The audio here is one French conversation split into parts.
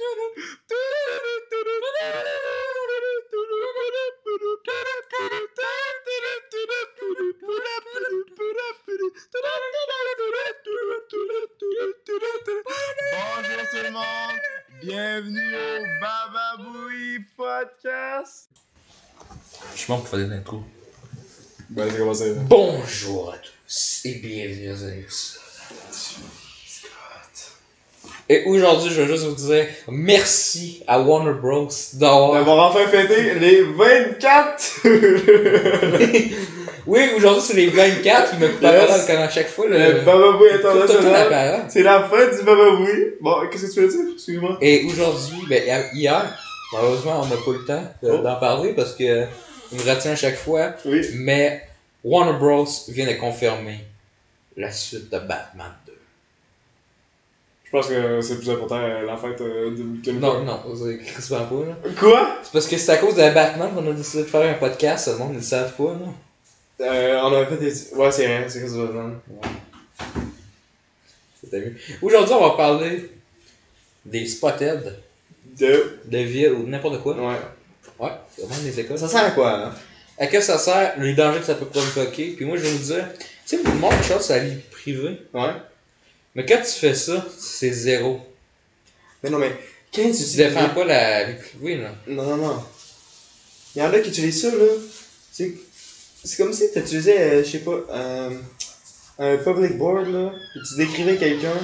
Bonjour tout le monde, bienvenue au Bababoui Podcast. Je suis bon pour c'est commencé. Bonjour à tous et bienvenue à Alex. Et aujourd'hui, je veux juste vous dire merci à Warner Bros. d'avoir. D'avoir enfin fêté les 24! oui, aujourd'hui, c'est les 24 qui me coupent la Yes. parole comme à chaque fois. Le Le... Bababoui la international. C'est la fin du Bababoui. Bon, qu'est-ce que tu veux dire? Excuse-moi. Et aujourd'hui, ben, hi- hier, malheureusement, on n'a pas le temps Oh. d'en parler parce que il me retient à chaque fois. Oui. Mais Warner Bros. vient de confirmer la suite de Batman 2. Je pense que c'est plus important euh, la fête euh, de que Non, non, c'est crispement pas, là. Quoi? C'est parce que c'est à cause de Batman qu'on a décidé de faire un podcast, le monde ne le savent pas, là. Euh, on a fait des. Ouais, c'est rien, c'est chose de C'était mieux. Aujourd'hui, on va parler des spotted De? de ville ou n'importe quoi. Ouais. Ouais, c'est vraiment des écoles. Ça sert à quoi, hein? À quoi ça sert, les dangers que ça peut provoquer? Puis moi, je vais vous dire, tu sais, vous montre une chose, c'est la vie privée. Ouais. Mais quand tu fais ça, c'est zéro. Mais non, mais. Quand tu Tu défends pas la privée, là. Non, non, non. Il y en a qui utilisent ça, là. C'est, c'est comme si tu utilisais, euh, je sais pas, un, un public board, là, et tu décrivais quelqu'un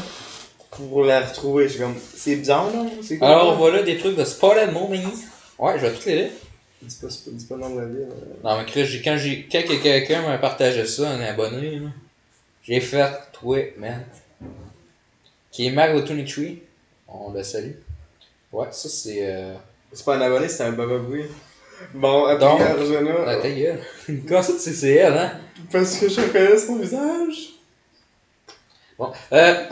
pour la retrouver. Je suis comme, c'est bizarre, là. C'est quoi, Alors, là? voilà des trucs de spotted moment. Ouais, je vais tous les lire. Dis pas, dis pas le nom de la ville. euh. Non, mais Chris, j'ai- quand, j'ai, quand que quelqu'un m'a partagé ça, un abonné, là, j'ai fait tweet, man. Qui est Mag 23. On le salue. Ouais, ça c'est. Euh... C'est pas un abonné, c'est un bababoui. Bon, après, Donc, Arjuna, Ah, ta gueule. Comment ça, tu sais, c'est elle, hein? parce que je reconnais son visage. Bon, euh.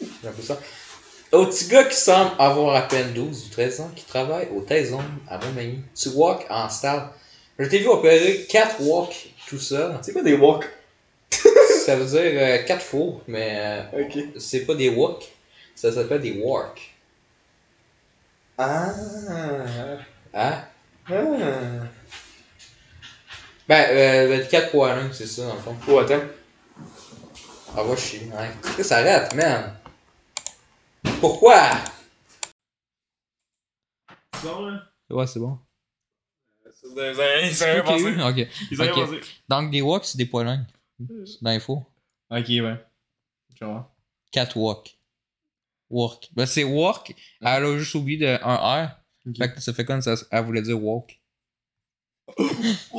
J'ai un peu ça. Au petit gars qui semble avoir à peine 12 ou 13 ans, qui travaille au Taizon à Montmagny, tu walk en style. Je t'ai vu opérer 4 walks tout seul. C'est quoi des walks? Ça veut dire 4 fours, mais euh, Ok. c'est pas des walks, ça s'appelle des walks. Ah. Hein? Ah. Ben, euh, 4.1, c'est ça dans le fond. Oh, attends. Ah, va chier, ouais. Qu'est-ce que ça arrête, man? Pourquoi? Bon, là. Ouais, c'est bon. Ils C'est toi qui as eu? Ok. Ils avaient Ok. pensé. Donc, des walks, c'est des Dans l'info. Ok, ouais. Vois. Catwalk. Work. Ben, c'est work. Elle a juste oublié de un R. Fait que ça fait comme ça. Elle voulait dire walk.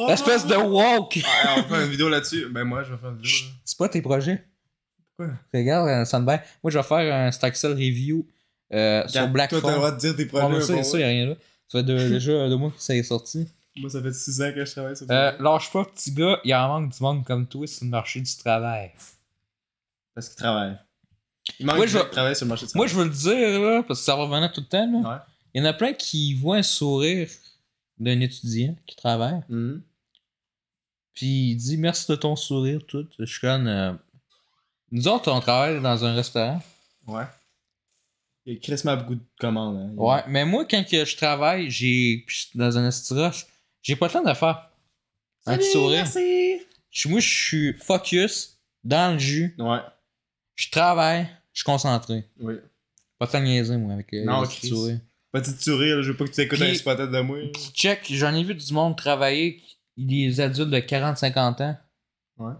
Espèce de walk! Ah, on fait une vidéo là-dessus. Ben, moi, je vais faire une vidéo. là. C'est pas tes projets? Pourquoi? Regarde, euh, ça me va. Moi, je vais faire un Staxel review euh, sur Black Toi, t'as le droit de dire tes Ouais, projets. ça, y a rien là. Ça fait deux- déjà deux mois que ça est sorti. Moi, ça fait 6 ans que je travaille sur Euh, lâche pas, petit gars, il y en manque du monde comme toi sur le marché du travail. Parce qu'il travaille. Il manque Moi, de je- gens qui travaillent sur le marché du Moi, je veux le dire, là, parce que ça va revenir tout le temps, là. Ouais. Il y en a plein qui voient un sourire d'un étudiant qui travaille, Mhm. puis il dit merci de ton sourire, tout. Je suis comme. euh, Nous autres, on travaille dans un restaurant. Ouais. Il y a crissement beaucoup de commandes. Hein. Ouais, mais moi, quand que je travaille, j'ai. puis je suis dans un estiroche, j'ai pas le temps de faire un petit sourire. Merci. Moi, je suis focus, dans le jus, Ouais. je travaille, je suis concentré. Oui. Pas de temps de niaiser, moi, avec euh, Non, le petit sourire. Petit sourire, là, je veux pas que tu écoutes un spotted de moi. Puis check, j'en ai vu du monde travailler, des adultes de 40-50 ans. Ouais.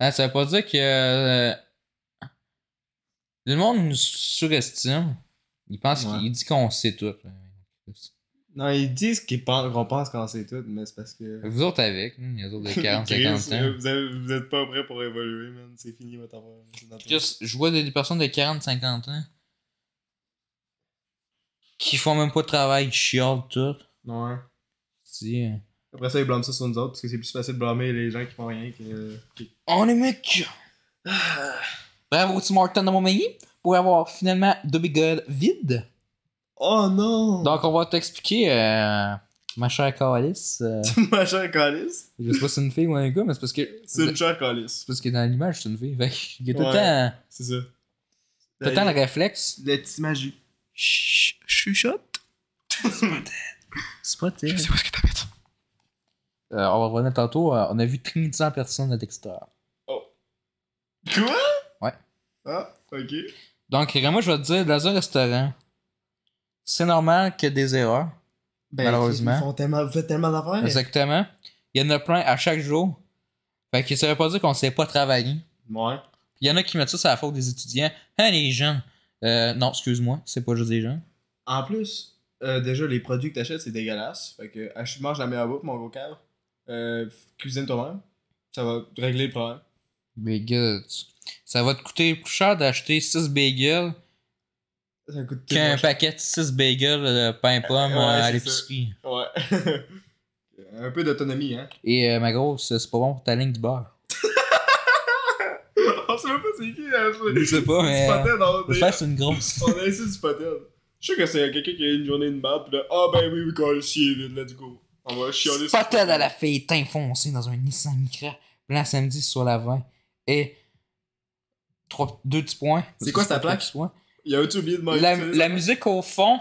Hein, ça veut pas dire que euh, le monde nous surestime. Il pense Ouais. qu'il dit qu'on sait tout. Non, ils disent qu'ils pensent, qu'on pense qu'on sait tout, mais c'est parce que. Vous autres avec, hein, les autres de 40-50 Chris, ans. Vous, avez- vous êtes pas prêts pour évoluer, man. C'est fini votre affaire. Juste, je vois des, personnes de 40-50 ans qui font même pas de travail, ils chialent tout. Ouais. Si, euh, Après ça, ils blâment ça sur nous autres, parce que c'est plus facile de blâmer les gens qui font rien que. qui- On est mec! Bravo Tim Horton de Montmagny pour avoir finalement Dobby God vide. Oh non! Donc on va t'expliquer, euh, ma chère Calice. euh, ma chère Calice? je sais pas si c'est une fille ou un gars, mais c'est parce que. C'est une chère Calice. C'est parce que dans l'image, c'est une fille. Fait qu'il y a tout le Ouais. temps, C'est ça. tout le temps le réflexe. Le petit magie. Chuchote. Spotted. Je sais pas ce que t'habites. Euh, on va revenir tantôt. euh, on a vu 300 personnes à l'extérieur. Quoi? Ouais. Ah, ok. Donc, moi, je vais te dire, dans un restaurant, c'est normal qu'il y ait des erreurs. Ben, Malheureusement. Ils font tellement, vous faites tellement d'affaires. Exactement. Il y en a plein à chaque jour. Fait que ça veut pas dire qu'on sait pas travailler. Ouais. Il y en a qui mettent ça sur la faute des étudiants. Hein, les jeunes. Euh, non, excuse-moi, c'est pas juste des jeunes. En plus, euh, déjà, les produits que t'achètes, c'est dégueulasse. Fait que, ach- mange la meilleure bouffe, mon gros cœur. Euh, cuisine toi-même. Ça va régler le problème. Bagels. Ça va te coûter plus cher d'acheter 6 bagels Ça coûte qu'un paquet de 6 bagels de pain pomme Ouais, euh, à l'épicerie. Ouais. Un peu d'autonomie, hein. Et euh, ma grosse, c'est pas bon pour ta ligne du beurre. On sait même pas c'est qui, hein. Je sais pas, mais, Je vais faire c'est une grosse. on a essayé du spotted. Je sais que c'est quelqu'un qui a une journée de merde, pis là, ah ben oui, oui, quand le chien vide, let's go. On va chialer sur Spotted à la fille teint foncé dans un Nissan Micra. Blanc samedi sur la 20. Et. Trois, deux petits points. C'est quoi sa plaque? points. Il a oublié de La, mentionner la ça? musique au fond,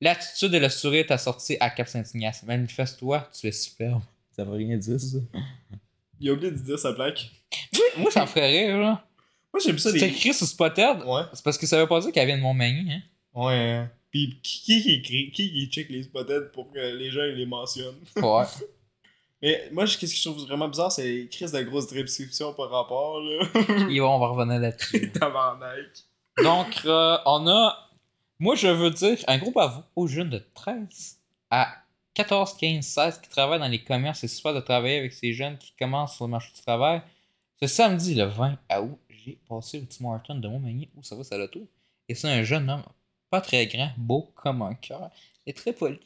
l'attitude et le sourire t'a sorti à Cap Saint-Ignace. Manifeste-toi, tu es superbe. Ça veut rien dire, ça. Il a oublié de dire sa plaque. Moi, ça me ferait rire, là. Moi, j'aime ça C'est écrit sur Spotted? Ouais. C'est parce que ça veut pas dire qu'elle vient de Montmagny, hein. Ouais. hein. Pis qui qui écrit, qui qui check les spotted pour que les gens les mentionnent? Ouais. Mais moi, qu'est-ce que je trouve vraiment bizarre, c'est les crises de grosses descriptions par rapport, là. Et bon, on va revenir là-dessus. Tabarnak. Donc, euh, on a. Moi, je veux dire un gros bravo aux jeunes de 13 à 14, 15, 16 qui travaillent dans les commerces. C'est super de travailler avec ces jeunes qui commencent sur le marché du travail. Ce samedi, le 20 août, j'ai passé au Tim Horton de Montmagny où ça va, ça l'auto. Et c'est un jeune homme, pas très grand, beau comme un cœur, et très poli,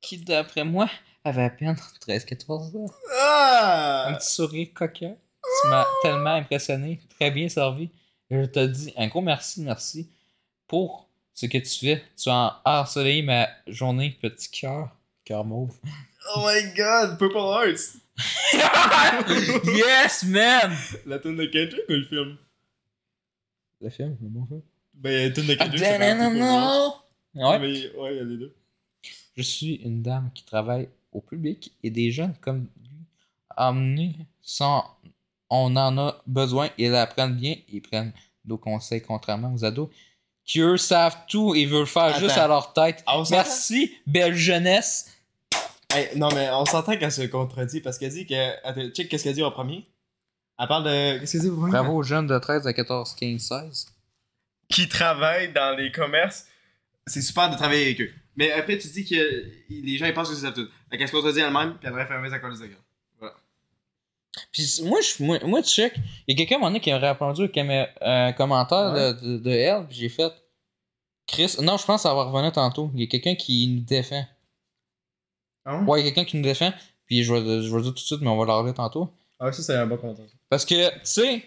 qui, d'après moi, avait à peine 13-14 ans. Un Ah! petit sourire coquin. Tu m'as tellement impressionné, très bien servi. Je te dis un gros merci, merci pour ce que tu fais. Tu as ensoleillé ma journée, petit cœur. Cœur mauve. Oh my god, Purple Hearts! yes, man! La tune de Kendrick ou le film? Le film, le bon film. Ben, la tune de Ah, Kendrick, c'est vraiment Purple Hearts. Ouais. Mais, ouais, il y a les deux. Je suis une dame qui travaille au public et des jeunes comme lui emmenés sans on en a besoin, ils apprennent bien, ils prennent nos conseils contrairement aux ados qui eux savent tout et veulent faire Attends. juste à leur tête. On? Merci, belle jeunesse. Hey, non, mais on s'entend qu'elle se contredit parce qu'elle dit que. Attends, check qu'est-ce qu'elle dit en premier? Elle parle de. Qu'est-ce qu'elle dit au premier? Bravo aux jeunes de 13 à 14, 15, 16. Qui travaillent dans les commerces. C'est super de travailler avec eux. Mais après, tu dis que les gens ils pensent que c'est ça tout. Fait qu'elle se contredit elle-même, puis elle devrait fermer sa colise de gueule. Puis moi, je, moi, moi, tu check, il y a quelqu'un à un moment donné qui a répondu un un commentaire Ouais. de, de, de elle, puis j'ai fait Chris, non, je pense que ça va revenir tantôt. Il y a quelqu'un qui nous défend. Ah Ouais, il y a quelqu'un qui nous défend, puis je vais, je vais le dire tout de suite, mais on va dire tantôt. Ah, ça, c'est un bon content. Parce que, tu sais,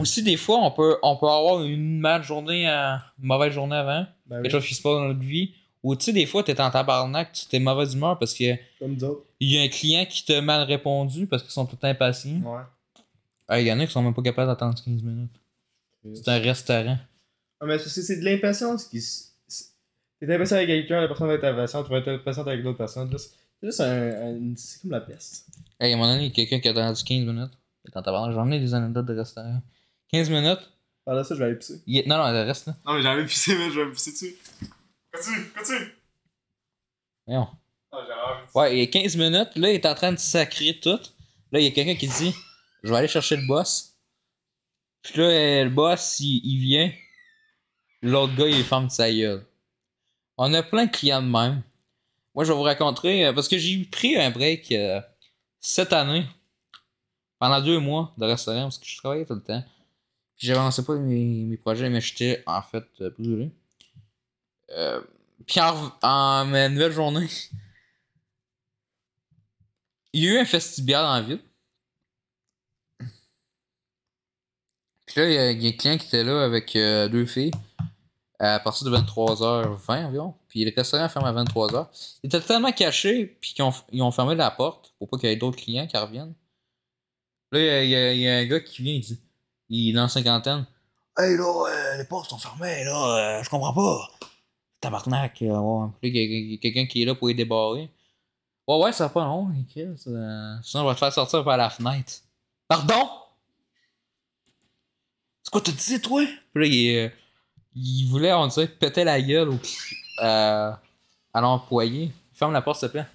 aussi des fois, on peut, on peut avoir une mauvaise journée, à, une mauvaise journée avant, Ben quelque chose qui se passe dans notre vie, ou tu sais, des fois, t'es en tabarnak, tu t'es mauvaise humeur parce que Comme d'autres. Il y a un client qui t'a mal répondu parce qu'ils sont tout impatients. Ouais. Ah, il y en a qui sont même pas capables d'attendre 15 minutes. C'est un restaurant. Ah, mais c'est parce que c'est de l'impatience qui. T'es impatient avec quelqu'un, la personne va être impatiente, tu vas être impatiente avec l'autre personne. là, C'est juste un, un- C'est comme la peste. Hey, à un moment donné, il y a quelqu'un qui a attendu 15 minutes. J'en ai des anecdotes de restaurant. 15 minutes. Par là, ça, je vais aller pisser. il Non, non, elle reste là. Non, mais j'avais pissé, mais je vais me pisser dessus. Continue, continue! Voyons. Ah, Ouais, il y a 15 minutes, là, il est en train de sacrer tout. Là, il y a quelqu'un qui dit Je vais aller chercher le boss. Puis là, euh, le boss, il, il vient. L'autre gars, il ferme sa gueule. On a plein de clients de même. Moi, je vais vous raconter, euh, parce que j'ai pris un break euh, cette année, pendant deux mois de restaurant, parce que je travaillais tout le temps. Puis j'avançais pas mes, mes projets, mais j'étais en fait brûlé. Euh, puis en, en ma nouvelle journée, il y a eu un festival en ville. Puis là, il y, a- un client qui était là avec euh, deux filles à partir de 23h20 environ. Puis le restaurant ferme à 23h. Il était tellement caché, puis qu'ils ont, ils ont fermé la porte pour pas qu'il y ait d'autres clients qui reviennent. Là, il y y a- un gars qui vient, il dit Il est dans la cinquantaine. Hey là, euh, les portes sont fermées, là, euh, je comprends pas. Tabarnak, euh, ouais. Quelqu'un qui est là pour les débarrer. Ouais, ouais, ça va pas long, Chris. euh, sinon, on va te faire sortir par la fenêtre. Pardon? C'est quoi, t'as dit, toi? Puis là, il, euh, il voulait, on dirait, péter la gueule au, euh, à l'employé. Ferme la porte, s'il te plaît.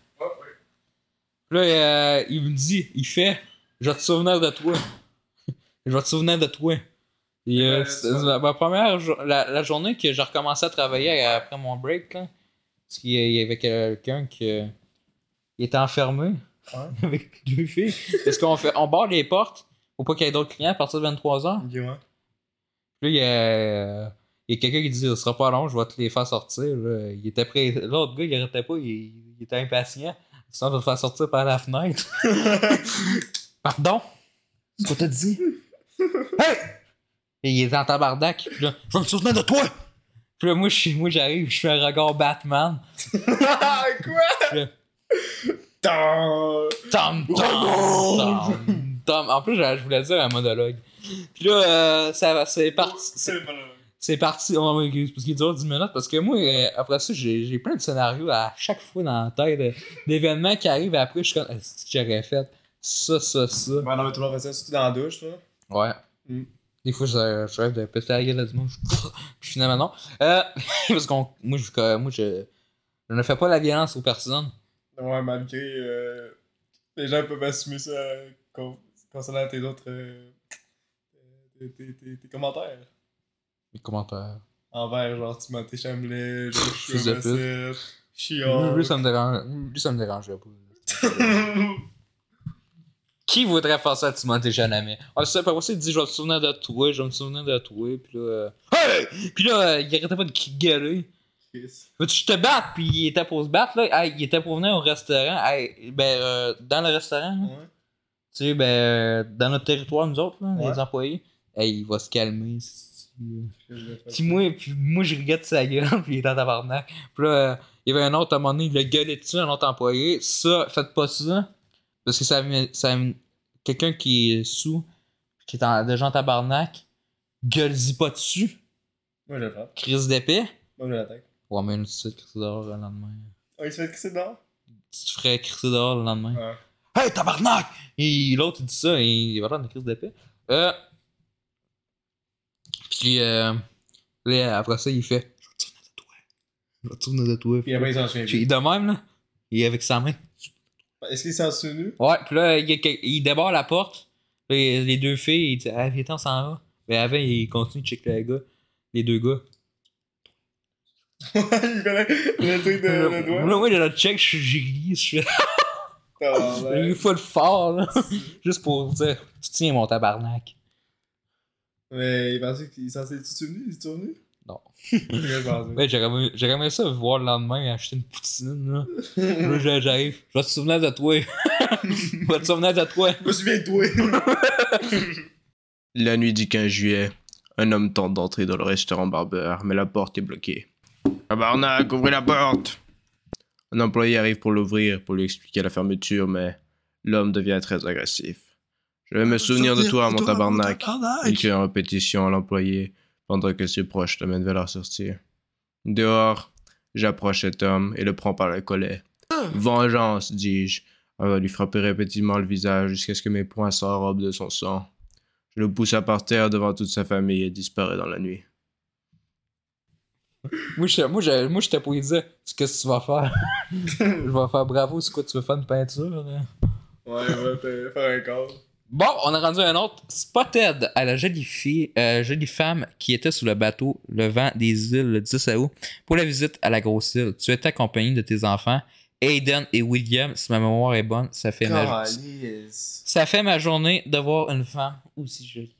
Puis là, euh, il me dit, il fait, je vais te souvenir de toi. je vais te souvenir de toi. Et, euh, c'est ma première la, la journée que j'ai recommencé à travailler après mon break, là, parce qu'il y avait quelqu'un qui il était enfermé avec deux filles. Parce qu'on fait, on barre les portes pour pas qu'il y ait d'autres clients à partir de 23h. Ok, ouais. Puis là, il y a, quelqu'un qui dit Ce sera pas long, je vais te les faire sortir. là. Il était prêt. L'autre gars, il arrêtait pas, il, il était impatient. Sinon, je vais te faire sortir par la fenêtre. Pardon? C'est quoi t'as dit? Hey Et il est en tabarnak. Puis là, je vais me souvenir de toi Puis là, moi, je suis- moi, j'arrive, je fais un regard Batman. Quoi? Puis là, Tant. Tom, tom, tom. En plus, je voulais dire un monologue. Puis là, euh, ça, c'est parti. c'est- parti, oh, mais excuse, parce qu'il dure 10 minutes, parce que moi, euh, après ça, j'ai plein de scénarios à chaque fois dans la tête, euh, d'événements qui arrivent après, je suis comme, est-ce que j'aurais fait ça, ça, ça? Ouais, non, mais tout le monde fait ça, surtout dans la douche, là. Ouais. Mm. Des fois, je, je rêve de péter la gueule à du monde, puis finalement, non. Euh, parce qu'on, moi, je, moi je, je ne fais pas la violence aux personnes. Ouais, malgré. euh, les gens peuvent assumer ça con- concernant tes autres. euh, tes, tes- tes- commentaires. Les commentaires. Envers, genre, Timothée Chamelet, je suis Fils de imbécile, Lui, ça me dérange, lui, ça me dérangerait pas. Qui voudrait faire ça à Timothée Chalamet? Ah, c'est ça, par il dit Je vais me souvenir de toi, je vais me souvenir de toi, puis là. euh, Hey! Puis là, euh, il arrêtait pas de gueuler. Veux-tu que je te batte? Puis il était pour se battre, là. Hey, il était pour venir au restaurant. Hey, ben, euh, dans le restaurant, là, Ouais. tu sais, ben, euh, dans notre territoire, nous autres, là, Ouais. les employés. Hey, il va se calmer. Puis moi, puis moi, je regarde sa gueule, puis il est dans tabarnak. Puis là, euh, il y avait un autre, à un moment donné, il a gueulé dessus, un autre employé. Ça, faites pas ça. Parce que ça, ça quelqu'un qui est sous, qui est en, déjà en tabarnak, gueule-y pas dessus. Moi, je le frappe. Crise d'épée. Moi, je l'attaque. Ouais, mais une petite crise dehors le lendemain. Oh, il se fait crisser? Tu te ferais crisser dehors le lendemain. Ouais. Hey, tabarnak! Et l'autre, il dit ça, et il va avoir une crise d'épée. Euh. Puis, euh. Là, après ça, il fait Je vais te souvenir de toi. Je vais te souvenir de toi. Puis après, il s'en souvient Puis, de même, là. Il est avec sa main. Est-ce qu'il s'en souvient? Ouais, puis là, il, il débarre la porte. Là, les les deux filles, il dit Ah, viens, on s'en va. Mais avant, il continue de checker le gars. Les deux gars. Le, truc de le doigt. Là, moi, j'ai le check, je ri, je fais. Il faut le fort, là. Juste pour dire Tu tiens mon tabarnak. Mais il pensait qu'il est censé être souvenu? Il est souvenu? Non. Ouais, j'aurais aimé- ça voir le lendemain et acheter une poutine, là. Là, j'a- j'arrive. Je vais te souvenir de toi. Je vais te souvenir de toi. Je me souviens de toi. La nuit du 15 juillet, un homme tente d'entrer dans le restaurant Barbeur, mais la porte est bloquée. Tabarnak, ouvrez la porte Un employé arrive pour l'ouvrir, pour lui expliquer la fermeture, mais l'homme devient très agressif. Je vais me souvenir de toi, mon tabarnak. Il crie en répétition à l'employé, pendant que ses proches l'amènent vers la sortie. Dehors, j'approche cet homme et le prends par le collet. Vengeance, dis-je, avant de lui frapper répétitivement le visage jusqu'à ce que mes poings s'enrobent de son sang. Je le poussa par terre devant toute sa famille et disparaît dans la nuit. Moi, je moi, je- moi, j'étais pour lui dire Qu'est-ce que tu vas faire Je vais faire bravo, c'est quoi, tu veux faire une peinture là? Ouais, ouais, faire un corps. Bon, on a rendu un autre. Spotted à la jolie fille, euh, jolie femme qui était sur le bateau le vent des îles le 10 août pour la visite à la grosse île. Tu étais accompagné de tes enfants, Aiden et William. Si ma mémoire est bonne, ça fait ma, ça fait ma journée de voir une femme aussi jolie.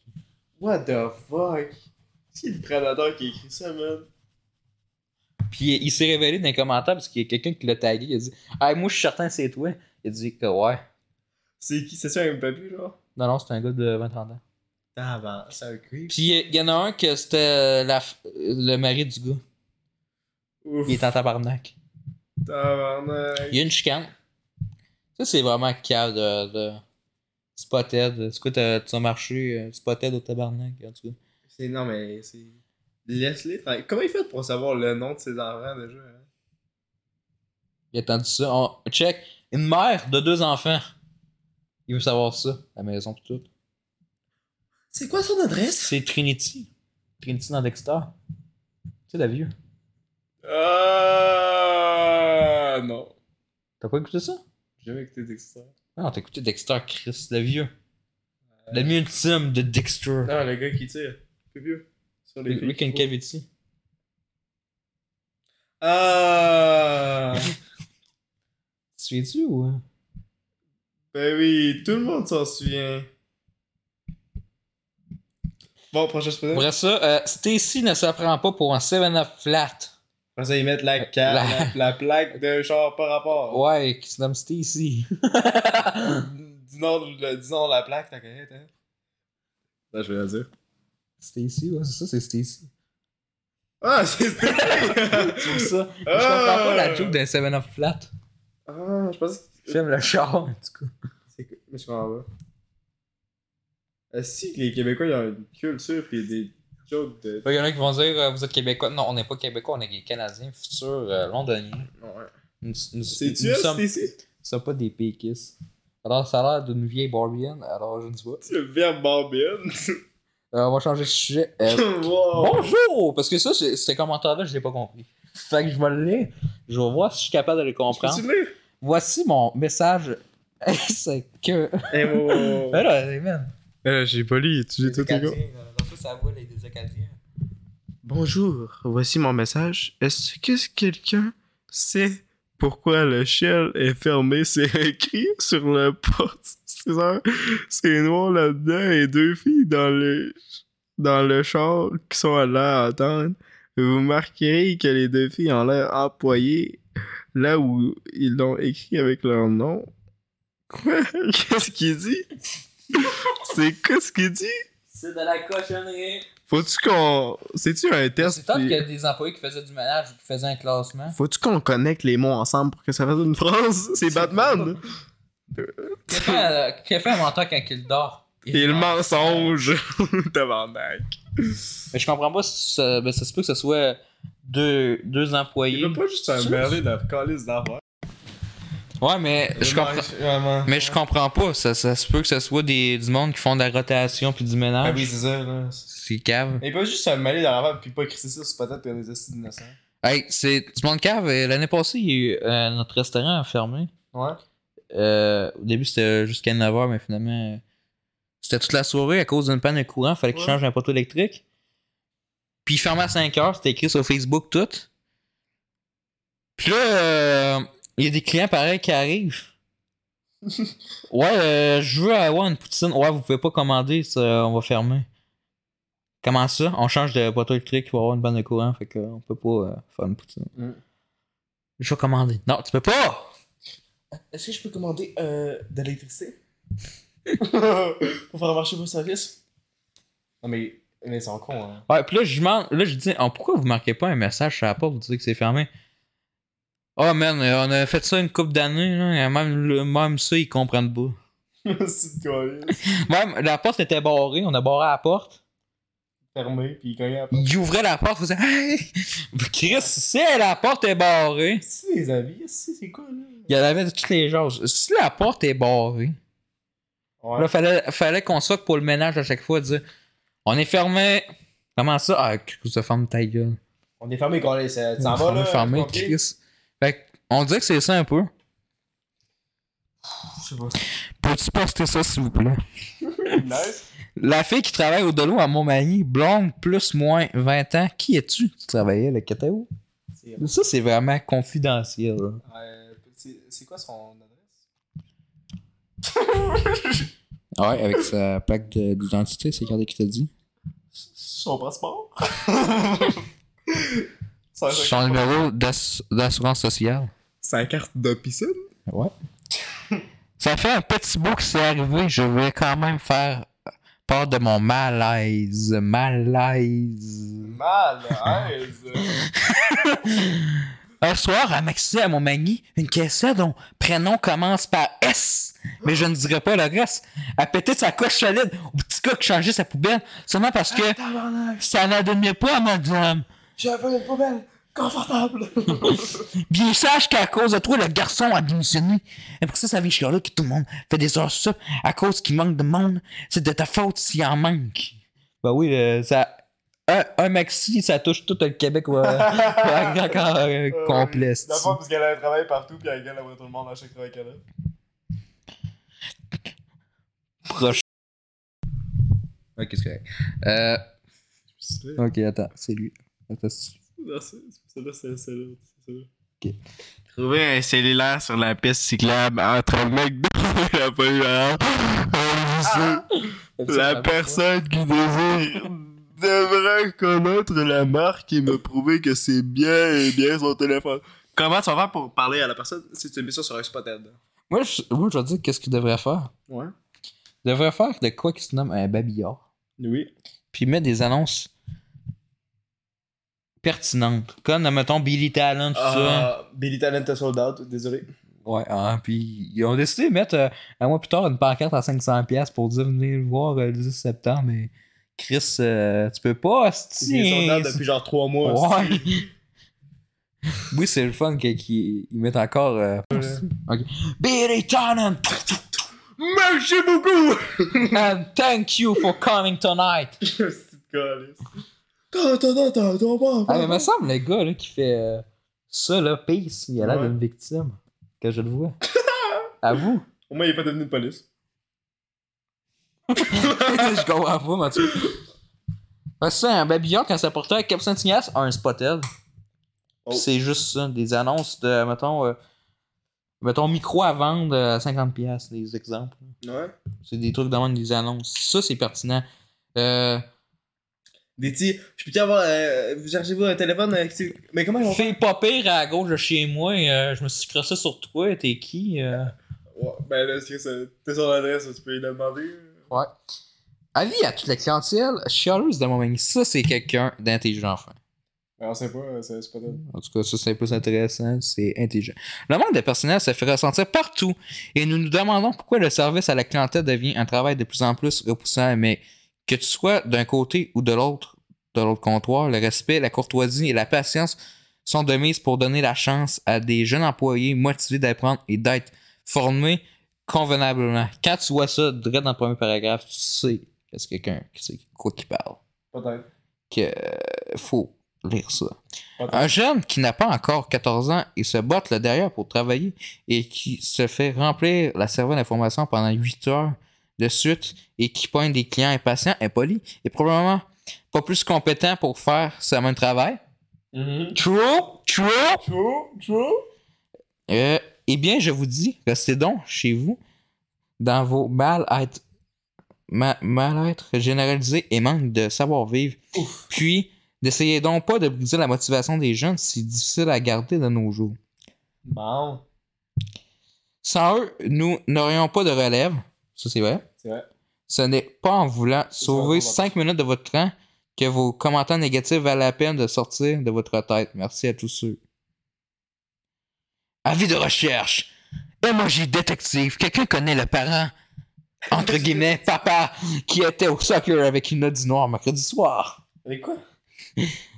What the fuck? C'est le prédateur qui a écrit ça, man? Puis il s'est révélé dans les commentaires parce qu'il y a quelqu'un qui l'a tagué. Il a dit Hey, moi je suis certain que c'est toi. Il a dit que ouais. C'est qui? C'est ça un papier, là? Non, non, c'est un gars de 20-30 ans. Ah ben, c'est un creep. Puis il y en a un que c'était la f- le mari du gars. Ouf. Il est en tabarnak. Tabarnak. Il y a une chicane. Ça, c'est vraiment cave de, de Spotted. C'est quoi, t'as- tu as marché euh, Spotted au tabarnak, en tout cas? C'est, non, mais c'est. Laisse-les tranquilles. Comment il fait pour savoir le nom de ses enfants déjà? hein? Il a entendu ça. On... Check. Une mère de deux enfants. Il veut savoir ça. La maison pis tout. C'est quoi son adresse? C'est Trinity. Trinity dans Dexter. Tu sais, la vieux. Ah non. T'as pas écouté ça? J'ai jamais écouté Dexter. Non, t'as écouté Dexter, Chris, le vieux. L'ami ultime de Dexter. Non, le gars qui tire. Plus vieux. Sur les Rick and Cavity. Ah! Tu souviens-tu ou. hein? ben oui, tout le monde s'en souvient. Bon, prochain spécial. Après ça, euh, Stacy ne s'apprend pas pour un 7-up flat. Après ça, ils mettent la, La- la... la plaque de genre par rapport. Ouais, qui se nomme Stacy. Disons la plaque, t'as connais, hein? Là, je vais la dire. Stacy, ouais, c'est ça, c'est Stacy. Ah, c'est C'est pour ça. Je Ah! comprends pas la joke d'un 7-up flat. Ah, je pensais que. J'aime le char, en tout cas. C'est quoi? Mais je comprends pas. Est-ce que les Québécois, ils ont une culture pis des jokes de. Il y en a qui vont dire, euh, vous êtes Québécois. Non, on n'est pas Québécois, on est des Canadiens futurs euh, londoniens. Ouais. Nous, nous, sommes, Stacy? nous sommes pas des péquistes. Alors, ça a l'air d'une vieille barbienne, alors je ne sais pas. C'est le verbe barbienne. Euh, on va changer de sujet. Euh, wow. bonjour! Parce que ça, c'est- ce commentaire-là, je l'ai pas compris. Fait que je vais le lire. Je vais voir si je suis capable de le comprendre. Lire? Voici mon message. c'est que. Eh, wow, wow, wow. Ben là, man. Euh, j'ai pas lu, tu Les ça, les des Acadiens. Bonjour, voici mon message. Est-ce que quelqu'un sait pourquoi le ciel est fermé? C'est écrit sur la porte. C'est noir là-dedans et deux filles dans le, dans le char qui sont à l'air attendre. Vous marquerez que les deux filles ont l'air employées là où ils l'ont écrit avec leur nom. Quoi? Qu'est-ce qu'il dit? C'est quoi ce qu'il dit? C'est de la cochonnerie. Faut-tu qu'on. C'est-tu un test? C'est puis- qu'il y a des employés qui faisaient du ménage ou qui faisaient un classement. Faut-tu qu'on connecte les mots ensemble pour que ça fasse une phrase? C'est Batman! Qui a fait, euh, un menteur quand il dort? Et le mensonge! Tabarnak! Mais je comprends pas si ça, ben, ça se peut que ce soit deux, deux employés. pas juste un merler de calice d'affaires. Ouais, mais je comprends. Mais je comprends pas. Ça, ça se peut que ce soit des, du monde qui font de la rotation puis du ménage. Ah oui, c'est ça, là. C'est cave. Mais pas juste un mêler d'affaires puis pas écrire ça sur peut-être est assis d'innocents. Hey, c'est du monde cave. Euh, L'année passée, il y a eu, euh, notre restaurant a fermé. Ouais. Euh, au début, c'était jusqu'à 9h, mais finalement, euh, c'était toute la soirée à cause d'une panne de courant. Fallait qu'il Ouais. change un poteau électrique. Puis il fermait à 5h. C'était écrit sur Facebook tout. Puis là, il y a des clients pareils qui arrivent. ouais, je veux avoir une poutine. Ouais, vous pouvez pas commander, ça, on va fermer. Comment ça? On change de poteau électrique, il va avoir une panne de courant, fait qu'on peut pas euh, faire une poutine. Mm. Je vais commander. Non, tu peux pas! Est-ce que je peux commander euh, de l'électricité? pour faire marcher vos services? Non, mais, mais ils sont cons, hein. Ouais, puis là, je demande, là, je dis, oh, pourquoi vous marquez pas un message sur la porte, vous dites que c'est fermé? Oh man, euh, on a fait ça une couple d'années, là, et même, le- même ça, ils comprennent pas. c'est de calice. Même, la porte était barrée, on a barré la porte. Fermé, puis il cognait la porte. Il ouvrait la porte, il faisait, hey! Chris, si la porte est barrée, C'est des avis, c'est c'est quoi, là? il y en avait de toutes les genres. Si la porte est barrée, Ouais. là, fallait, fallait qu'on soit pour le ménage à chaque fois, dire, on est fermé. Comment ça? Ah, Chris, ça ferme ta gueule. On est fermé, quand ça t'en va, là? fermé? Chris. Fait que, on dirait que c'est ça un peu. Je sais pas. Peux-tu poster ça, s'il vous plaît? nice. La fille qui travaille au Delo à Montmagny, blonde, plus, moins, 20 ans. Qui es-tu? Tu travaillais? C'est Ça, c'est vraiment confidentiel. euh, c'est- quoi son adresse? Ouais, avec sa plaque de- d'identité, c'est regardez qui t'a dit? Son passeport? Son numéro d'ass- d'assurance sociale. Sa carte de piscine? Ouais. Ça fait un petit bout que c'est arrivé. Je vais quand même faire part de mon malaise. Malaise. Malaise. Un soir, à Maxi à Montmagny, une caissette dont prénom commence par S, mais je ne dirai pas le reste, a pété sa coche solide au petit gars qui changeait sa poubelle, seulement parce que ça n'adonnait pas à madame. J'avais une poubelle confortable. Bien sache qu'à cause de toi, le garçon a démissionné. Et pour ça, ça vient chialer que tout le monde fait des heures sup à cause qu'il manque de monde. C'est de ta faute s'il en manque. Ben oui, euh, ça. Un, un maxi, ça touche tout le Québec ouais, ouais, encore euh, complet. La fois, parce qu'elle a un travail partout, puis elle gueule après tout le monde à chaque travail qu'elle a. Proche. Ok, c'est correct. Euh, ok, attends, c'est lui. Attends, c'est- Non, c'est c'est là, c'est c'est là. c'est là. Trouver un cellulaire sur la piste cyclable entre McDo et la polluante. La personne qui désire devrait connaître la marque et me prouver que c'est bien et bien son téléphone. Comment tu vas faire pour parler à la personne si tu mets ça sur un spotted? Moi, je, moi, je vais dire qu'est-ce qu'il devrait faire. Ouais. Il devrait faire de quoi qui se nomme un babillard. Oui. Puis mettre des annonces pertinentes. Comme, mettons, Billy Talent, tout ça. Ah, Billy Talent a sold out, désolé. Ouais, ah, puis ils ont décidé de mettre euh, un mois plus tard une pancarte à 500$ pour dire venez le voir euh, le 10 septembre, mais Chris, euh, tu peux pas, Il est sold out c'est depuis genre 3 mois. Ouais. oui, c'est le fun qu'ils ils mettent encore. Billy Talent! Merci beaucoup! And thank you for coming tonight! C'est calice. Attends, attends, attends, attends, attends. Ah, mais me semble, le gars là, qui fait euh, ça, là, Peace, il a l'air Ouais. d'une victime. Que je le vois. à vous. Au moins, il est pas devenu de police. je comprends pas, Mathieu. C'est ça, un babillard, quand ça portait avec Captain Tignas, a un spotted. Oh. C'est juste ça, des annonces de, mettons, euh, mettons, micro à vendre à 50$, des exemples. Ouais. C'est des trucs demandent des annonces. Ça, c'est pertinent. Euh, Des petits. Je peux-tu avoir. Euh, vous cherchez-vous un téléphone avec. Mais comment ils vont faire? fais pas pire à gauche de chez moi, euh, je me suis ça sur toi, t'es qui? euh? Ouais, ben là, c'est ça. T'es sur l'adresse, tu peux lui demander. Ouais. Avis à toute la clientèle, chialeuse de Montmagny, ça, c'est quelqu'un d'intelligent, fin. Ben, on sait pas, euh, c'est c'est pas. En tout cas, ça, c'est plus intéressant, c'est intelligent. Le manque de personnel se fait ressentir partout et nous nous demandons pourquoi le service à la clientèle devient un travail de plus en plus repoussant, mais que tu sois d'un côté ou de l'autre, de l'autre comptoir, le respect, la courtoisie et la patience sont de mise pour donner la chance à des jeunes employés motivés d'apprendre et d'être formés convenablement. Quand tu vois ça, direct dans le premier paragraphe, tu sais que c'est quelqu'un qui sait quoi qu'il parle. Peut-être. Que euh, faut lire ça. Un jeune qui n'a pas encore 14 ans et se botte le derrière pour travailler et qui se fait remplir la serveur d'information pendant 8 heures de suite et qui pointe des clients impatients, impolis et probablement pas plus compétent pour faire ce même travail. Mhm. True, true? True, true? Euh, eh bien, je vous dis, restez donc chez vous dans vos mal-être ma- mal-être généralisé et manque de savoir-vivre. Puis, n'essayez donc pas de briser la motivation des jeunes, c'est difficile à garder de nos jours. Bon. Sans eux, nous n'aurions pas de relève. Ça, c'est vrai. Vrai. Ce n'est pas en voulant sauver ça, on va 5 minutes de votre temps que vos commentaires négatifs valent la peine de sortir de votre tête. Merci à tous ceux. Avis de recherche. Emoji détective. Quelqu'un connaît le parent, entre guillemets, papa, qui était au soccer avec une note du noir mercredi soir. Avec quoi?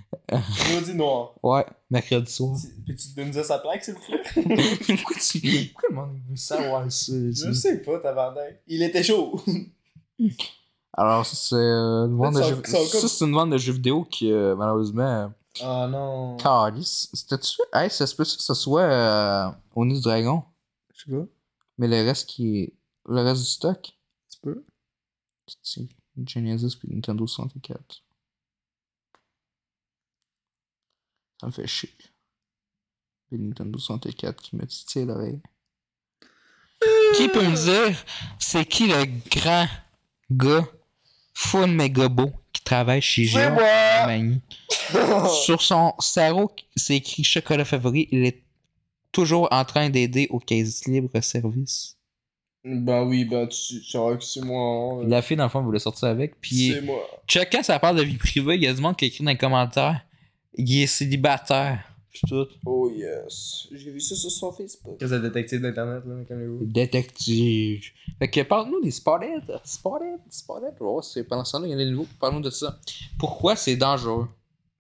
Maudit noir. Ouais, mercredi soir. Peux-tu nous dire sa plaque, s'il vous plaît? pourquoi, tu... pourquoi le monde veut savoir ça? Je sais? pas, tabarnak. Il était chaud. Alors, ça, c'est euh, une vente de jeux... ça, c'est une vente de jeux vidéo qui, euh, malheureusement, Ah non. Calice. C'était-tu? Hey, ça se peut que ce soit euh, au nid du dragon? Je sais pas. Mais le reste qui est. Le reste du stock? Tu peux. C'est Genesis puis Nintendo 64. Ça me fait chier. Le Nintendo 64 qui me titille l'oreille. Qui peut me dire c'est qui le grand gars full méga beau qui travaille chez! Magny? Sur son sarrau, c'est écrit chocolat favori. Il est toujours en train d'aider au caisse libre service. Bah oui, bah tu tu sauras que c'est moi. hein. La fille, dans le fond, voulait sortir avec. Puis, C'est moi. check quand ça parle de vie privée, il y a du monde qui écrit dans les commentaires il est célibataire. Pis tout. Oh yes. J'ai vu ça sur son Facebook. Qu'est-ce que détective d'internet, là, calmez-vous. Détective. Fait que parle-nous des Spotted. Spotted, Spotted. Oh, c'est pendant ce temps-là, il y en a des nouveaux. Parle-nous de ça. Pourquoi c'est dangereux?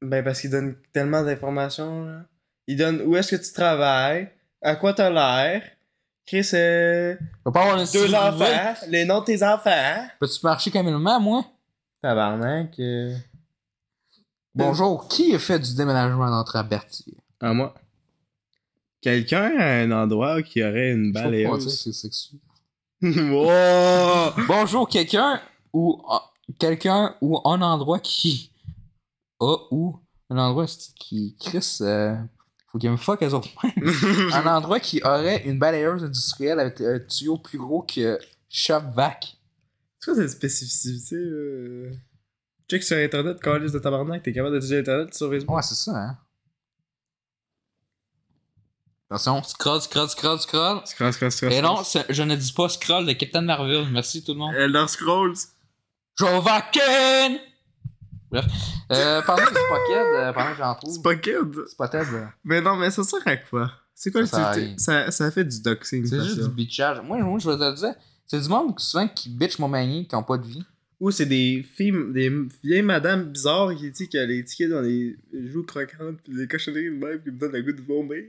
Ben, parce qu'il donne tellement d'informations, là. Il donne où est-ce que tu travailles, à quoi t'as l'air, Chris, euh, Va pas avoir une deux enfants, les noms de tes enfants. Peux-tu marcher camellement, moi? Tabarnak. euh. Bonjour, qui a fait du déménagement d'entrée à Berthier? Ah, moi. Quelqu'un à un endroit qui aurait une balayeuse. c'est wow! Bonjour, quelqu'un ou ah, quelqu'un ou un endroit qui a ou un endroit qui Chris euh, faut qu'il me fuck eux autres un endroit qui aurait une balayeuse industrielle avec un tuyau plus gros que Shop Vac. C'est quoi cette spécificité, là? Check sur internet, calice de tabarnak, t'es capable d'utiliser internet sur Facebook. Ouais, c'est ça hein. Attention, scroll, scroll, scroll, scroll. Scroll, scroll, scroll. Et non, je ne dis pas scroll de Captain Marvel. Merci tout le monde. Elder Scrolls. Jovakin! Bref. Euh, pendant les Spotted, euh, pendant que j'en trouve. C'est pas kid. Spotted, euh, Mais non, mais ça sert à quoi? C'est quoi Ça le ça, ça fait du doxing, C'est juste ça. du bitchage. Moi, moi, je vais te le dire, c'est du monde souvent qui bitch mon manie, qui ont pas de vie. Ou c'est des filles, des vieilles madames bizarres qui disent qu'elle les tickets dans les joues croquantes pis des cochonneries de même qui me donnent le goût de vomir.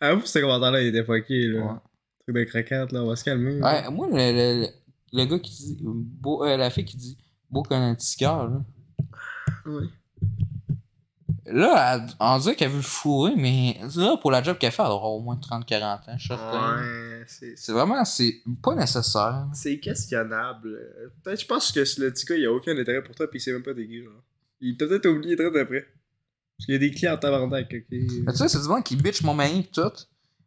Avoue, ce commentaire-là, il était fucké, là. Ouais. Truc de croquantes, là, on va se calmer. Ouais, moi, le, le, le- gars qui dit. Beau, euh, la fille qui dit beau comme un petit cœur, là. Ouais. Là, elle- on dirait qu'elle veut le fourrer, mais là, pour la job qu'elle fait, elle aura au moins 30-40 ans, certain. Ouais, c'est... C'est vraiment, c'est pas nécessaire. C'est questionnable. Peut-être, je pense que le petit gars, il a aucun intérêt pour toi pis il sait même pas qui, genre. Il t'a peut-être oublié très après. Parce qu'il y a des clients en tabarnak, ok? Tu sais, c'est du monde qui bitch mon pis tout.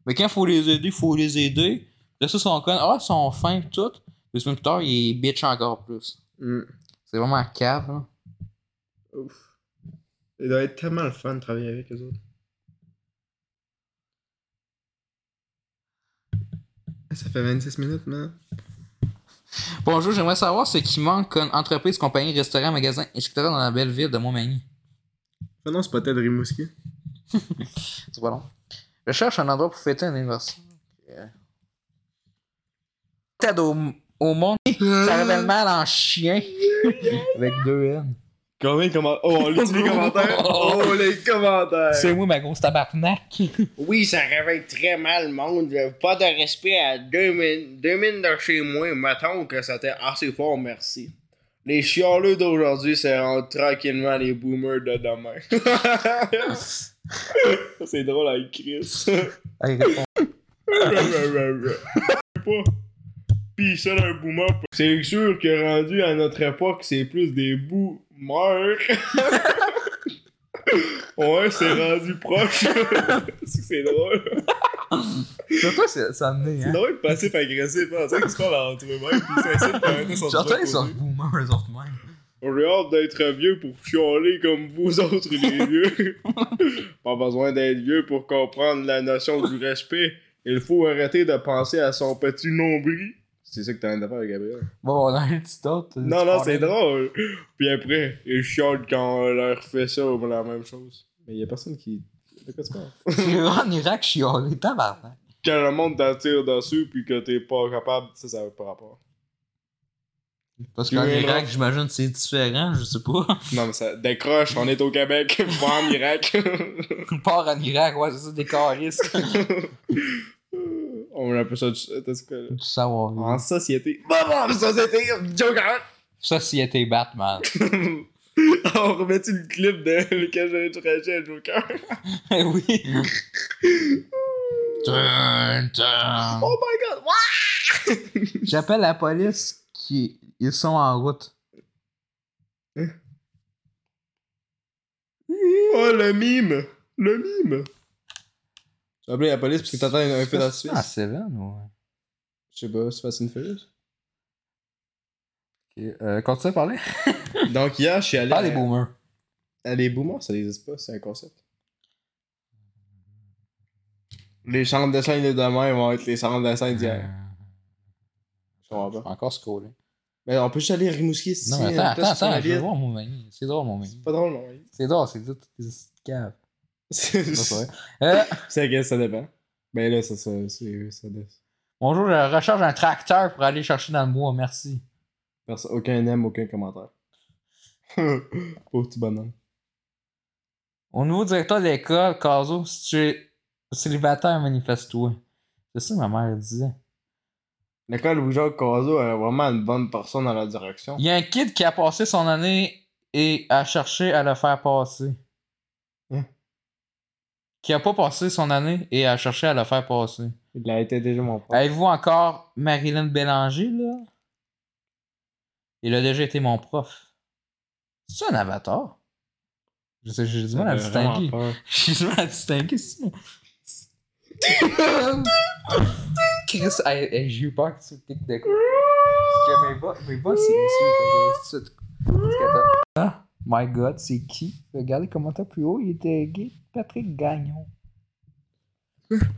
Mais quand faut les aider, faut les aider. Là, ça, sont con. Ah, ils sont fins pis tout. Deux semaines plus tard, ils bitch encore plus. Hmm. C'est vraiment cave, là. Ouf. Il doit être tellement le fun de travailler avec eux autres. Ça fait 26 minutes, man. Bonjour, j'aimerais savoir ce qui manque comme entreprise, compagnie, restaurant, magasin, etc. dans la belle ville de Montmagny. Ah non, c'est pas Ted Rimouski. C'est pas long. Je cherche un endroit pour fêter un anniversaire. Euh. Ted au, au monde, ça révèle mal en chien. Avec deux N. Combien? Oh, on lit les commentaires? Oh, les commentaires! C'est moi, ma grosse tabarnak. Oui, ça réveille très mal le monde. Pas de respect à deux mines, deux mines de chez moi. Mettons que c'était assez fort, merci. Les chialeux d'aujourd'hui, c'est rendu tranquillement les boomers de demain. c'est drôle avec Chris. Pis ça d'un boomer. C'est sûr que rendu à notre époque, c'est plus des boomers. ouais, c'est rendu proche. c'est drôle. Surtout, c'est- ça me met, C'est hein? drôle de passif agressif, hein. C'est qu'ils se parlent entre eux-mêmes pis ils s'insultent Surtout, ils sont boomers, eux autres mêmes. J'ai hâte d'être vieux pour chialer comme vous autres, les vieux. Pas besoin d'être vieux pour comprendre la notion du respect. Il faut arrêter de penser à son petit nombril. C'est ça que t'as de faire avec Gabriel. Bon, on a un petit autre. Non, non, c'est drôle. Puis après, ils chialent quand on leur fait ça ou la même chose. Mais y'a personne qui. De quoi tu parles? En Irak, chialé, tabarnak. Quand le monde t'attire dessus puis que t'es pas capable, ça, ça veut pas rapport. Parce qu'en Irak, j'imagine, c'est différent, je sais pas. Non, mais ça décroche, on est au Québec, pas en Irak. On part en Irak, ouais, c'est ça, des caristes. On appelle ça du, du savoir. En société. Bon, société, Joker! Société Batman. on remet-tu le clip de lequel j'ai traché à Joker? Eh oui. Dun, dun. Oh my god? J'appelle la police qui ils sont en route. Oh, le mime! Le mime! J'ai appelé la police parce que t'entends un feu Ah, d'artifice. Seven, ouais. Je sais pas, c'est Fast and Furious. Ok, Euh, continue à parler. Donc hier, je suis allé. À- des boomers. les boomers, ça n'existe pas, c'est un concept. Les chambres de scène de demain vont être les chambres de scène d'hier. Je comprends pas. Encore scroller. Mais on peut juste aller à Rimouski ici. Non, mais euh, attends, attends, je ville. voir mon mani. C'est drôle, mon mani. Pas drôle, non. oui. C'est drôle, c'est tout. C'est C'est vrai. Euh, C'est que ça dépend. Ben là, ça, ça. Ça, bonjour, je recharge un tracteur pour aller chercher dans le bois, merci. Personne- aucun aime, aucun commentaire. Pauvre petit bonhomme. Au nouveau directeur de l'école, Caso, si tu es célibataire, manifeste-toi. C'est ça que ma mère disait. L'école Louis-Jacques Caso a vraiment une bonne personne dans la direction. Il y a un kid qui a passé son année et a cherché à le faire passer. Qui a pas passé son année et a cherché à le faire passer. Il a été déjà mon prof. Avez-vous encore Marilyn Bélanger, là? Il a déjà été mon prof. C'est un avatar? Je sais, j'ai du mal à distinguer. J'ai du mal à distinguer ça. Chris, j'ai eu peur que tu piques de quoi. Parce que mes bas, mes c'est que Ah, my god, c'est qui? Regardez comment t'as plus haut, il était gay. Patrick Gagnon.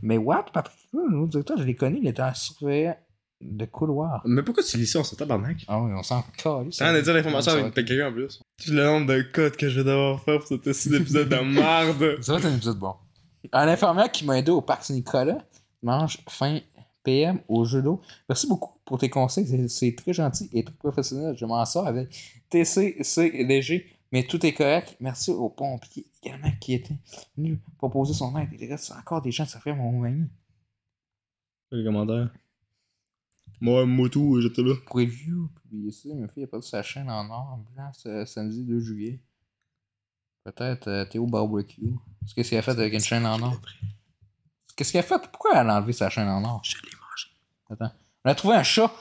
Mais what? Patrick Gagnon, directeur, je l'ai connu, il était un surveillant de couloir. Mais pourquoi tu lis ça, on s'en tabarnak? Ah oui, on s'en calait. T'as de dire l'information avec quelqu'un en plus. Tu le nombre de codes que je vais devoir faire pour cet aussi d'épisode de merde. Ça va être un épisode bon. Un infirmière qui m'a aidé au parc Saint-Nicolas mange fin PM au jeu d'eau. Merci beaucoup pour tes conseils. C'est- C'est très gentil et très professionnel. Je m'en sors avec TC, c'est léger, mais tout est correct. Merci aux pompiers également qui étaient venus proposer son aide. Il reste encore des gens qui s'affirment mon ami. Les commentaires. Moi, Motu, j'étais là. Preview, publié ça? Ma fille a perdu sa chaîne en or en blanc ce samedi 2 juillet. Peut-être euh, Théo Barbecue. Qu'est-ce qu'il a fait avec une chaîne en or? Qu'est-ce qu'il a fait? Pourquoi elle a enlevé sa chaîne en or? Je l'ai mangé. Attends. On a trouvé un chat.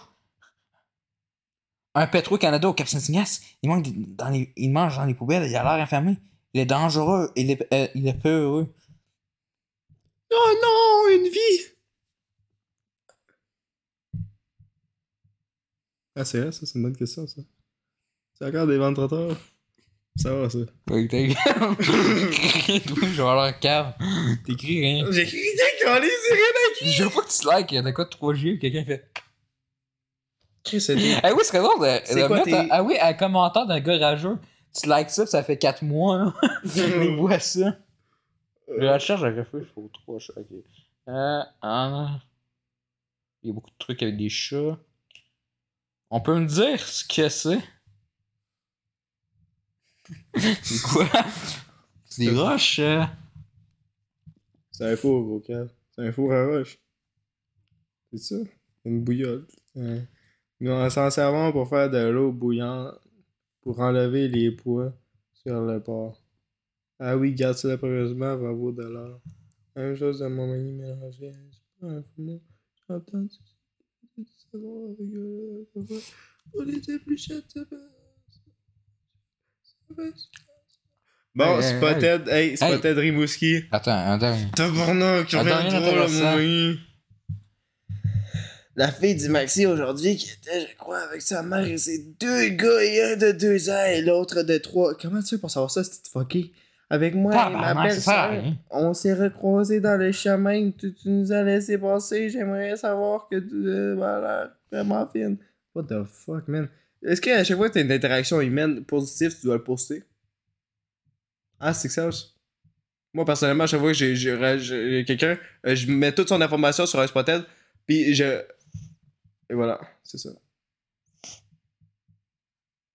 Un Petro-Canada au Cap Saint-Ignace. Il, mange dans les, il mange dans les poubelles. Il a l'air enfermé. Il est dangereux. Il est, euh, il est peu heureux. Oh non, une vie! Ah, c'est vrai, ça, c'est une bonne question, ça. C'est encore des vendrateurs. Ça va, ça. Ouais, Toi, je vais avoir cave. T'écris rien. Écrit des colis, c'est rien Je veux pas que tu likes. Il y a de quoi de 3 juillet. Quelqu'un fait. Ah oui, c'est drôle de, C'est de quoi mettre tes- un- Ah oui, un commentaire d'un gars rageux. Tu likes ça, ça fait 4 mois. Il voit ça. Je recherche un refuge pour 3 chats. Ok. Euh, ah, Il y a beaucoup de trucs avec des chats. On peut me dire ce que c'est? c'est quoi? C'est des roches. euh. C'est un four, gros. C'est un four à roche. C'est ça? Une bouillotte. Ouais. Nous, on s'en servant pour faire de l'eau bouillante pour enlever les poids sur le porc. Ah oui, garde ça précieusement, va vaut de l'or. Même chose de mon manie mélangée. C'est pas un fumeur. J'entends du du savon avec le- les épluchettes, ça va- Bon, c'est hey, pas hey. Ted, hey, c'est Hey. pas Ted Rimouski. Attends, dernier. Tabarnak, Attends, rien reviens-toi, d'intéressant. mon. La fille du Maxi aujourd'hui qui était, je crois, avec sa mère et ses deux gars, et un de deux ans et l'autre de trois. Comment tu fais pour savoir ça, cette fucké? Avec moi et ma rien. on s'est recroisés dans le chemin, tu, tu nous as laissé passer, j'aimerais savoir que tu euh, as l'air vraiment fine. What the fuck, man? Est-ce qu'à chaque fois que t'as une interaction humaine positive, tu dois le poster? Ah, c'est que ça aussi. Moi, personnellement, à chaque fois que j'ai- quelqu'un, euh, je mets toute son information sur un spotted, puis je. Et voilà, c'est ça.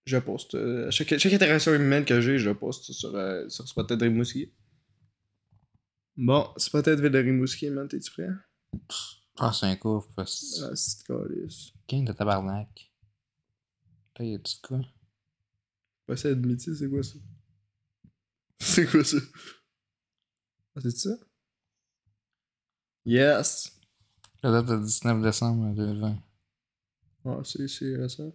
Je poste. euh, chaque, chaque interaction humaine que j'ai, je poste sur, euh, sur Spotted Rimouski. Bon, Spotted Ville de Rimouski, man, t'es-tu prêt? Ah, c'est un couvre, parce Ah, c'est calice. King de tabarnak. Là, y a-tu de quoi? Possède métier, c'est quoi ça? C'est quoi ça? Ah, c'est ça? Yes! La date de 19 décembre 2020. Ah, c'est c'est récent.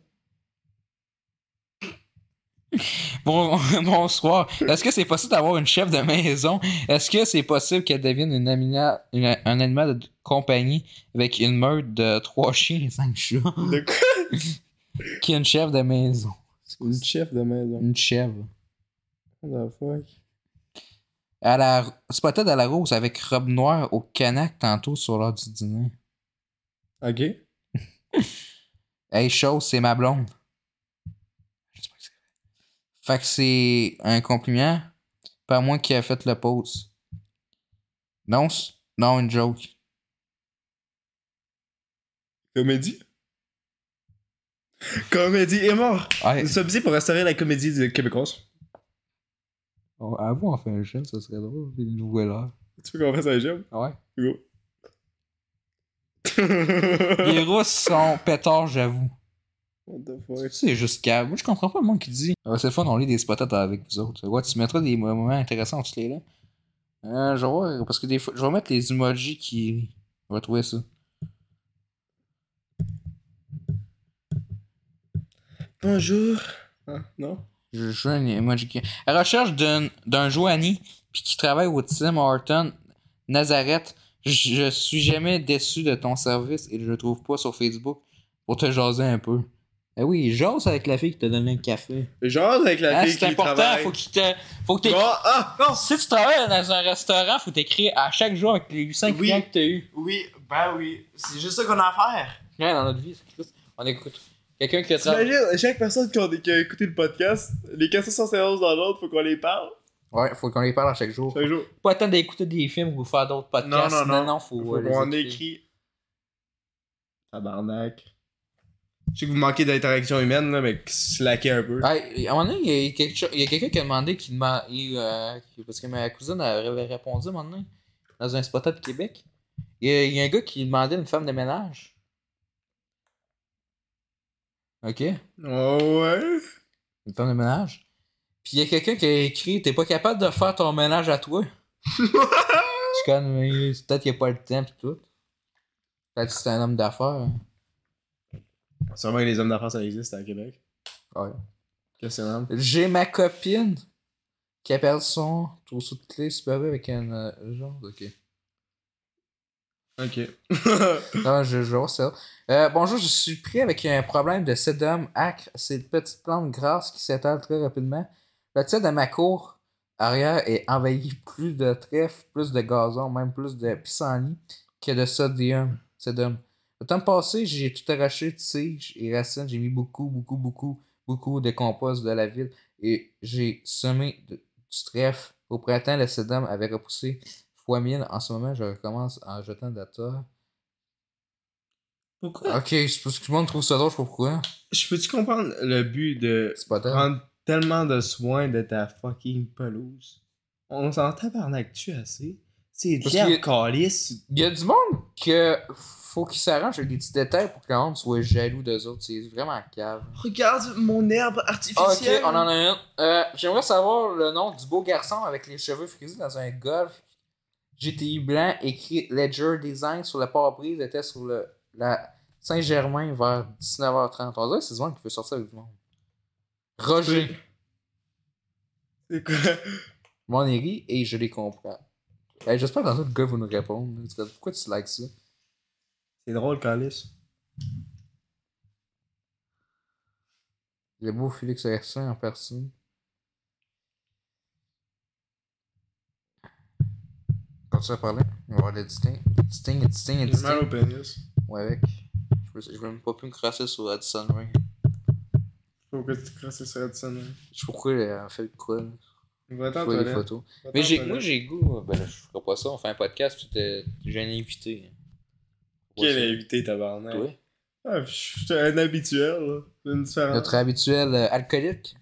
Bon, bonsoir. Est-ce que c'est possible d'avoir une chef de maison? Est-ce que c'est possible qu'elle devienne une amina- une- un animal de compagnie avec une meute de trois chiens et cinq chats? De quoi? Qui est une chef de maison? Une chef de maison. Une chèvre. What the fuck? À la... Spotted à la rose avec robe noire au canac tantôt sur l'heure du dîner. Ok. Hey, chose, c'est ma blonde. Je sais pas que c'est. Fait que c'est un compliment. Pas moi qui a fait le post. Non, non, une joke. Comédie? Comédie est mort! Ouais. Nous sommes ici pour restaurer la comédie de québécoise. Oh, avoue, on fait un jeu, ça serait drôle. Une nouvelle heure. Tu veux qu'on fasse un jeu? Ouais. Go. Les Russes sont pétards, j'avoue. C'est juste câble. Moi, je comprends pas le monde qui dit. Ah, c'est fun, on lit des spotats avec vous autres. Ouais, tu mettras des moments intéressants, tu les là. Euh, je vais voir, parce que des fois, je vais mettre les emojis qui. On va trouver ça. Bonjour. Ah, non? Je joue un emoji qui. À la recherche d'un, d'un Joanie, puis qui travaille au Tim Horton, Nazareth. Je, suis jamais déçu de ton service et je le trouve pas sur Facebook pour te jaser un peu. Eh oui, jase avec la fille qui t'a donné un café. Genre avec la Ah, fille c'est qui important, travaille. faut qu'il te. Faut que Bon, ah, non! Si tu travailles dans un restaurant, faut t'écrire à chaque jour avec les 800 Oui. clients que t'as eu. Oui, ben oui. C'est juste ça qu'on a à faire. Ouais, dans notre vie, c'est. On écoute. Quelqu'un qui a travaillé. Chaque personne qui a, qui a écouté le podcast, les 471 dans l'autre, faut qu'on les parle. Ouais, faut qu'on les parle à chaque jour. Chaque jour. Pas attendre d'écouter des films ou faire d'autres podcasts. Non, non, non. faut, Faut euh, les qu'on écrit. Tabarnak. Je sais que vous manquez d'interaction humaine, là, mais slacker un peu. Ouais, à un moment donné, il y a quelque chose- il y a quelqu'un qui a demandé qui demande. il, euh, qui- parce que ma cousine avait répondu à un moment donné, dans un spot de Québec. Il y, a, il y a un gars qui demandait une femme de ménage. Ok? Oh ouais. Une femme de ménage? Puis il y a quelqu'un qui a écrit T'es pas capable de faire ton ménage à toi. Je suis comme Mais Peut-être qu'il n'y a pas le temps pis tout. Peut-être que c'est un homme d'affaires. Sûrement que les hommes d'affaires, ça existe à Québec. Ouais. Questionnable. J'ai ma copine qui a perdu son trousseau de clés superbe avec un euh, genre. Ok. Ok. Non, je, voir ça. Euh, bonjour, je suis pris avec un problème de sédum acre. C'est une petite plante grasse qui s'étale très rapidement. Le tiers de ma cour arrière est envahi plus de trèfle, plus de gazon, même plus de pissenlit que de sodium. Sédum. Le temps passé, j'ai tout arraché de tiges et racines. J'ai mis beaucoup, beaucoup, beaucoup, beaucoup de compost de la ville et j'ai semé de- du trèfle. Au printemps, le sédum avait repoussé fois 1000. En ce moment, je recommence en jetant de la terre. Pourquoi? Ok, c'est parce que tout le monde trouve ça drôle, je sais pas pourquoi. Je peux-tu comprendre le but de C'est pas tard. prendre tellement de soin de ta fucking pelouse? On s'en tabarnak-tu assez? C'est de calice. Il y a du monde que faut qu'ils s'arrangent avec des petits détails pour que le monde soit jaloux d'eux autres. C'est vraiment cave. Regarde mon herbe Ah, ok, artificielle. on en a une. Euh, J'aimerais savoir le nom du beau garçon avec les cheveux frisés dans un golf GTI blanc écrit Ledger Design sur le pare-brise était sur le, la Saint-Germain vers 19h30. On dirait que c'est du monde qui veut sortir avec du monde. Roger. C'est quoi? Mon ri et je les comprends. J'espère que dans le gars va nous répondre. Pourquoi tu likes ça? C'est drôle, calice. Le beau Félix Hersin en personne. Continue à parler. On va voir le distinct. Distinct, distinct, J'ai mal au distinct. pénis. Ouais, avec. Je veux, je veux même pas plus me crasser sur Addison Ring. Pourquoi tu crasses sur Edson? hein? Je sais pas pourquoi elle a fait quoi. là. Va-t'en Je vois des photos? Va-t'en Mais j'ai, moi j'ai goût. Ben là, je ferai pas ça. On fait un podcast. Puis t'es- j'ai un invité. Quel invité, tabarnak? Toi? Ah, je suis un habituel, là. C'est une différence. Notre habituel euh, alcoolique.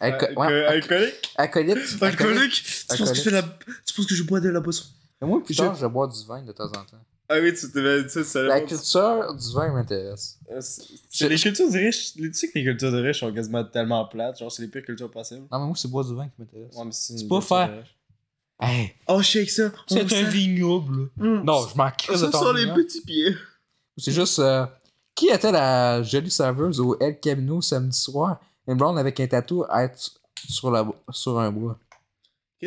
Alco- Alco- ouais, alcoolique? alcoolique. Alcoolique? Tu penses que je fais la... Tu penses que je bois de la boisson? Mais moi, plus Je- tard, je bois du vin de temps en temps. Ah oui, tu dit ça, savais La culture du vin m'intéresse. Euh, c'est- Les cultures de riches, tu sais que les cultures de riches sont quasiment tellement plates, genre c'est les pires cultures possibles. Non, mais moi, c'est boire du vin qui m'intéresse. Ouais, c'est pas faire-. Hey, Oh, shake ça! c'est un vignoble. Hum, Non, je m'en crisse de Ça sont les petits pieds. C'est juste. euh, qui était la jolie serveuse au El Camino samedi soir? Une blonde avec un tatou à être sur, la, sur un bois.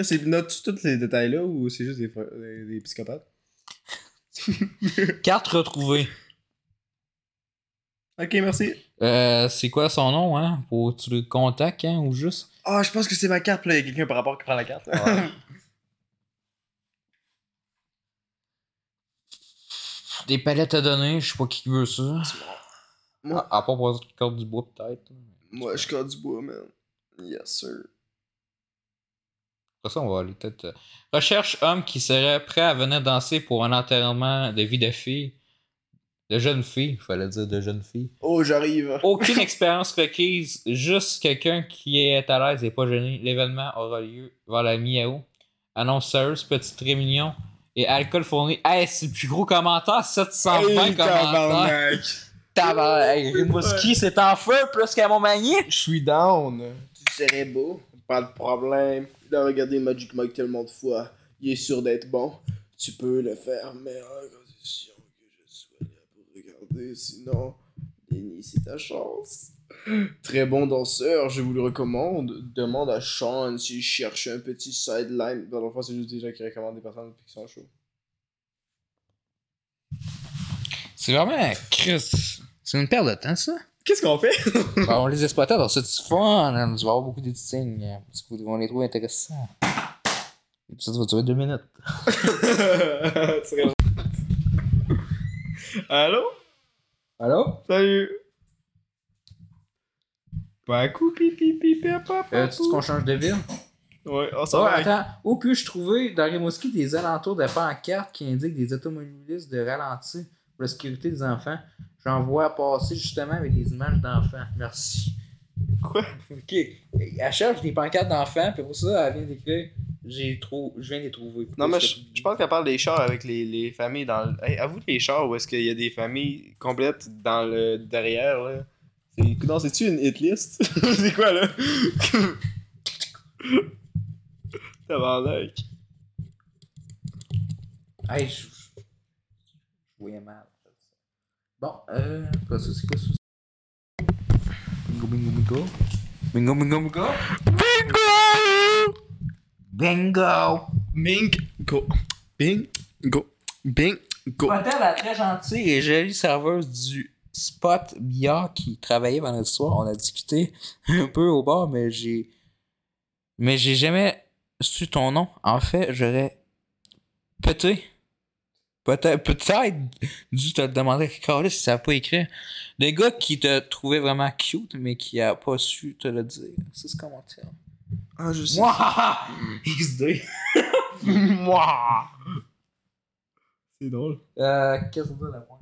C'est- Notes-tu tous les détails là ou c'est juste des, des, des psychopathes? Carte retrouvée. Ok, merci. Euh, c'est quoi son nom, hein? Pour tu le contactes, hein? Ou juste? Ah, je pense que c'est ma carte, puis là, il y a quelqu'un par rapport qui prend la carte. Des palettes à donner, je sais pas qui veut ça. Moi. À, à part pour carte du bois, peut-être. Moi, je corde du bois, man. Yes, sir. Après ça, on va aller peut-être. euh, Recherche homme qui serait prêt à venir danser pour un enterrement de vie de fille. De jeune fille, il fallait dire de jeune fille. Oh, j'arrive. Aucune expérience requise, juste quelqu'un qui est à l'aise et pas gêné. L'événement aura lieu vers la mi-août. Annonce sérieuse, petite réunion et alcool fourni. Hey, c'est le plus gros commentaire, 720 Hey, commentaires. tabarnak. Tabarnak. Hey, Rimouski, c'est en feu plus qu'à Montmagny. Je suis down. Tu serais beau. Pas de problème. Il a regardé Magic Mike tellement de fois. Il est sûr d'être bon. Tu peux le faire, mais à condition que je sois là pour regarder. Sinon, Lenny, c'est ta chance. Très bon danseur, je vous le recommande. Demande à Sean s'il cherche un petit sideline. Dans le fond, c'est juste des gens qui recommandent des personnes qui sont chauds. C'est vraiment, Chris, c'est une perte de temps, ça. Qu'est-ce qu'on fait? Ben, on les exploitait dans ce du fun. hein. Tu vas avoir beaucoup d'éditing. hein, Parce qu'on les trouve intéressants. L'épisode va durer deux minutes. C'est. Allô? Allô? Salut! Pakou pipi pipi papa. Euh, tu qu'on change de ville? Ouais, ça Oh, va. attends. Où puis-je trouver dans Rimouski des alentours de pancartes qui indiquent des automobilistes de ralenti pour la sécurité des enfants? J'en vois passer justement avec des images d'enfants. Merci. Quoi? Ok. Elle cherche des pancartes d'enfants, puis pour ça, elle vient d'écrire J'ai trou... Je viens de les trouver. Non, mais je, je pense qu'elle parle des chars avec les, les familles dans le. Hey, avoue les chars où est-ce qu'il y a des familles complètes dans le derrière, là. C'est... Non, c'est-tu une hit list? c'est quoi, là? Tabarnak. Hey, je. Bon, euh. Quoi c'est quoi ça? Bingo, bingo, bingo. Bingo, bingo, bingo. Bingo! Bing, go. Bing, go. Bing, go. Hôtel la très gentille et jolie serveuse du spot billard qui travaillait vendredi soir. On a discuté un peu au bar, mais j'ai. Mais j'ai jamais su ton nom. En fait, j'aurais peut-être. Peut-être peut-être dû te le demander à Carlis si ça n'a pas écrit. Le gars qui te trouvait vraiment cute, mais qui a pas su te le dire. C'est ce commentaire. Ah, je sais. Moi! XD. Moi! C'est drôle. Euh, qu'est-ce que ça la pointe?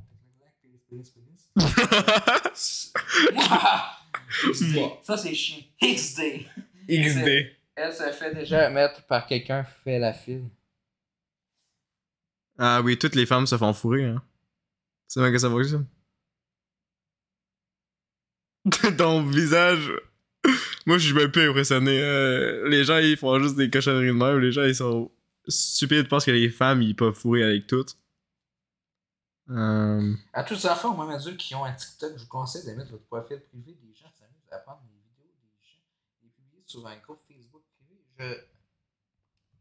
Ça, c'est chiant. XD. XD. Elle se fait déjà mettre par quelqu'un fait la file. Ah oui, toutes les femmes se font fourrer, hein. C'est même que ça fonctionne. Ton visage. Moi, je suis même plus impressionné. Euh, les gens, ils font juste des cochonneries de même. Les gens, ils sont stupides parce que les femmes, ils peuvent fourrer avec toutes. Euh... À tous les enfants même adultes qui ont un TikTok, je vous conseille de mettre votre profil privé des gens s'amusent à prendre des vidéos des gens et publier sur un groupe Facebook privé. Je,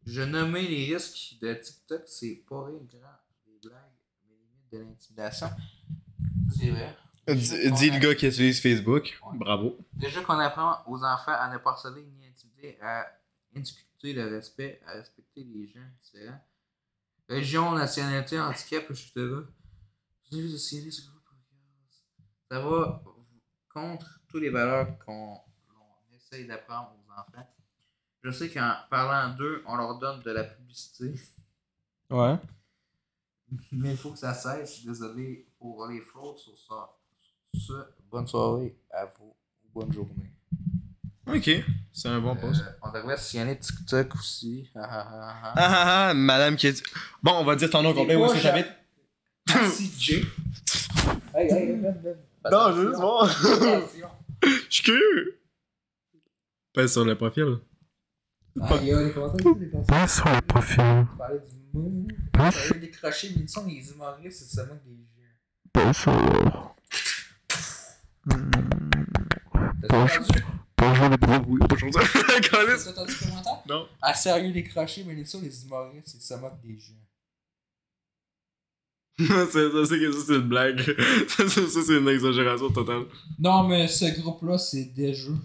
je nommais les risques de TikTok, c'est pas rien grand. Des blagues, mais limite de l'intimidation. C'est vrai. Dis, dis le gars qui utilise Facebook. Ouais. Bravo. Déjà qu'on apprend aux enfants à ne pas harceler ni intimider, à inculquer le respect, à respecter les gens différents. Région, nationalité, handicap, etc. J'ai vu série. Ça va contre toutes les valeurs qu'on on essaye d'apprendre aux enfants. Je sais qu'en parlant d'eux, on leur donne de la publicité. Ouais. Mais il faut que ça cesse. Désolé pour les fautes sur ça. Sur bonne soirée à vous. Bonne journée. Ok. C'est un bon poste. Euh, on devrait signaler TikTok aussi. Ah, ah, ah, ah. Ah ah ah, madame qui a dit. Bon, on va dire ton nom complet. Où est-ce que t'habites? Merci, Jay. Hey, hey, hey. Non, je veux juste voir. Attention. Je suis curieux. Pèse sur le profil. Ah, il y a des commentaires, des commentaires. Pas sur le profil. Parler des crochets, mais ils sont les humoristes, c'est seulement des gens. Pas sur. T'as entendu? Bonjour les. Oui, bonjour. T'as entendu le commentaire? Non. Ah, sérieux, les crochets, mais les sont les humoristes, c'est seulement des gens. ça, ça, c'est que ça, c'est une blague. ça, ça, ça, c'est une exagération totale. Non, mais ce groupe-là, c'est des jeux.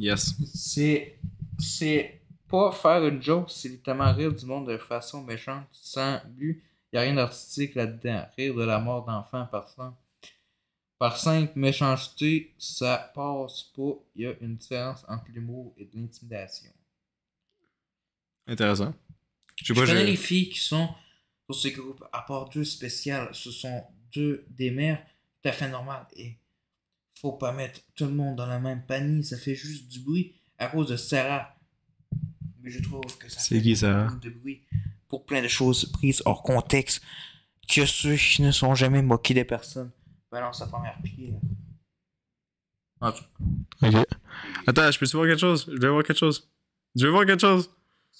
Yes. C'est. C'est pas faire une joke, c'est littéralement rire du monde de façon méchante, sans but. Y a rien d'artistique là-dedans. Rire de la mort d'enfants par simple. Par simple méchanceté, ça passe pas. Y a une différence entre l'humour et de l'intimidation. Intéressant. Je sais Je pas, connais les filles qui sont sur ce groupe, à part deux spéciales, ce sont deux des mères tout à fait normales. Et faut pas mettre tout le monde dans le même panier, ça fait juste du bruit à cause de Sarah. Mais je trouve que ça C'est fait qui, Sarah? beaucoup de bruit pour plein de choses prises hors contexte que ceux qui ne sont jamais moqués des personnes balancent sa première pierre. Ok. Attends, je peux-tu voir quelque chose? Je vais voir quelque chose. Je vais voir quelque chose.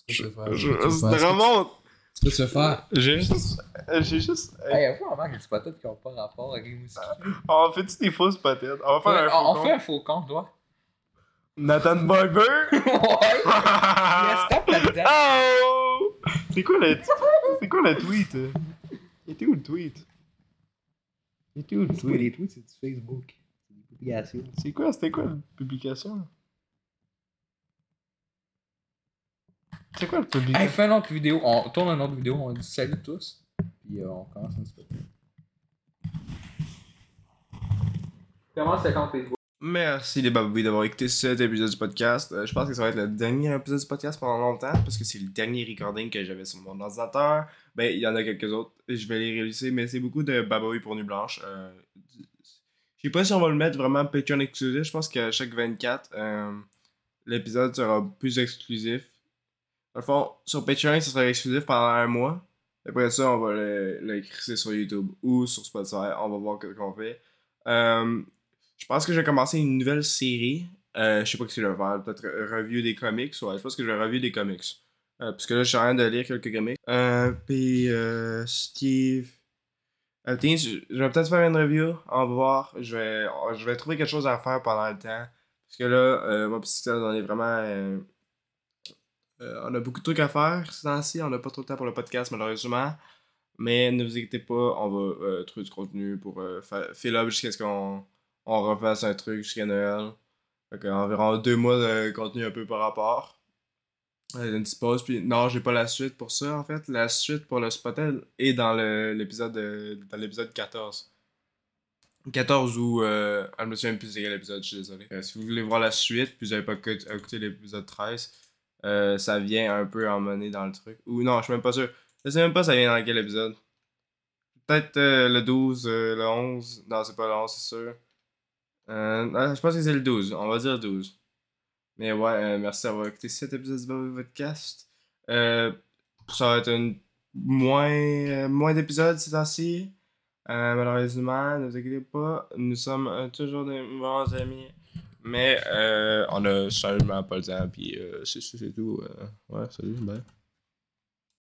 Je, je, remonte. Tu peux se faire. J'ai juste. J'ai juste. Hey, avoue, on manque des patates qui ont pas rapport avec les moustiques. On fait-tu des fausses patates? On va faire un faux on, compte. fait un faux compte, toi. Nathan Barber? ouais! Yes, tape là-dedans. Oh! C'est quoi le. C'est quoi le tweet? Il était où le tweet? Il était où le tweet? Les tweets, c'est du Facebook? C'est des publications. C'est quoi? C'était quoi la publication? C'est quoi la Hey, publication? fais une autre vidéo. On tourne une autre vidéo. On dit salut tous. Puis euh, on commence un petit peu. Commence le compte Facebook. Merci les babouilles d'avoir écouté cet épisode du podcast. Euh, je pense que ça va être le dernier épisode du podcast pendant longtemps parce que c'est le dernier recording que j'avais sur mon ordinateur. Ben, il y en a quelques autres. Je vais les réaliser, mais c'est beaucoup de babouilles pour Nuit Blanche. Euh, je sais pas si on va le mettre vraiment Patreon exclusif. Je pense qu'à chaque 24, euh, l'épisode sera plus exclusif. Dans le fond, sur Patreon, ça sera exclusif pendant un mois. Après ça, on va le, le sur YouTube ou sur Spotify. On va voir ce qu'on fait. Euh, je pense que je vais commencer une nouvelle série. Euh, je sais pas ce que je vais faire. Peut-être review des comics. Ouais, je pense que je vais review des comics. Euh, parce que là, je suis en train de lire quelques comics. Euh, puis, euh, Steve. Tiens, je vais peut-être faire une review. On va voir. Je vais, je vais trouver quelque chose à faire pendant le temps. Parce que là, pis Steve, on est vraiment. Euh, on a beaucoup de trucs à faire ces temps-ci. On n'a pas trop de temps pour le podcast, malheureusement. Mais ne vous inquiétez pas, on va euh, trouver du contenu pour euh, fill jusqu'à ce qu'on on refasse un truc jusqu'à Noël. Environ deux mois de contenu un peu par rapport. Euh, une petite pause, puis non, j'ai pas la suite pour ça en fait. La suite pour le Spotel est dans l'épisode de- dans l'épisode 14. 14 où euh, ah, je me souviens plus c'est quel épisode, je suis désolé. Si vous voulez voir la suite, puis vous avez pas écouté l'épisode 13, euh, ça vient un peu emmener dans le truc. Ou non, je suis même pas sûr. Je sais même pas ça vient dans quel épisode. Peut-être euh, le 12, euh, le 11. Non, c'est pas le 11, c'est sûr. Ah, je pense que c'est le 12. On va dire 12. Mais ouais, merci d'avoir écouté cet épisode du Podcast. Ça va être une moins, moins d'épisodes ces temps-ci. Malheureusement, ne vous inquiétez pas, nous sommes toujours des bons amis. Mais euh, on a seulement pas le temps, puis euh, c'est tout. euh, ouais, salut, bye.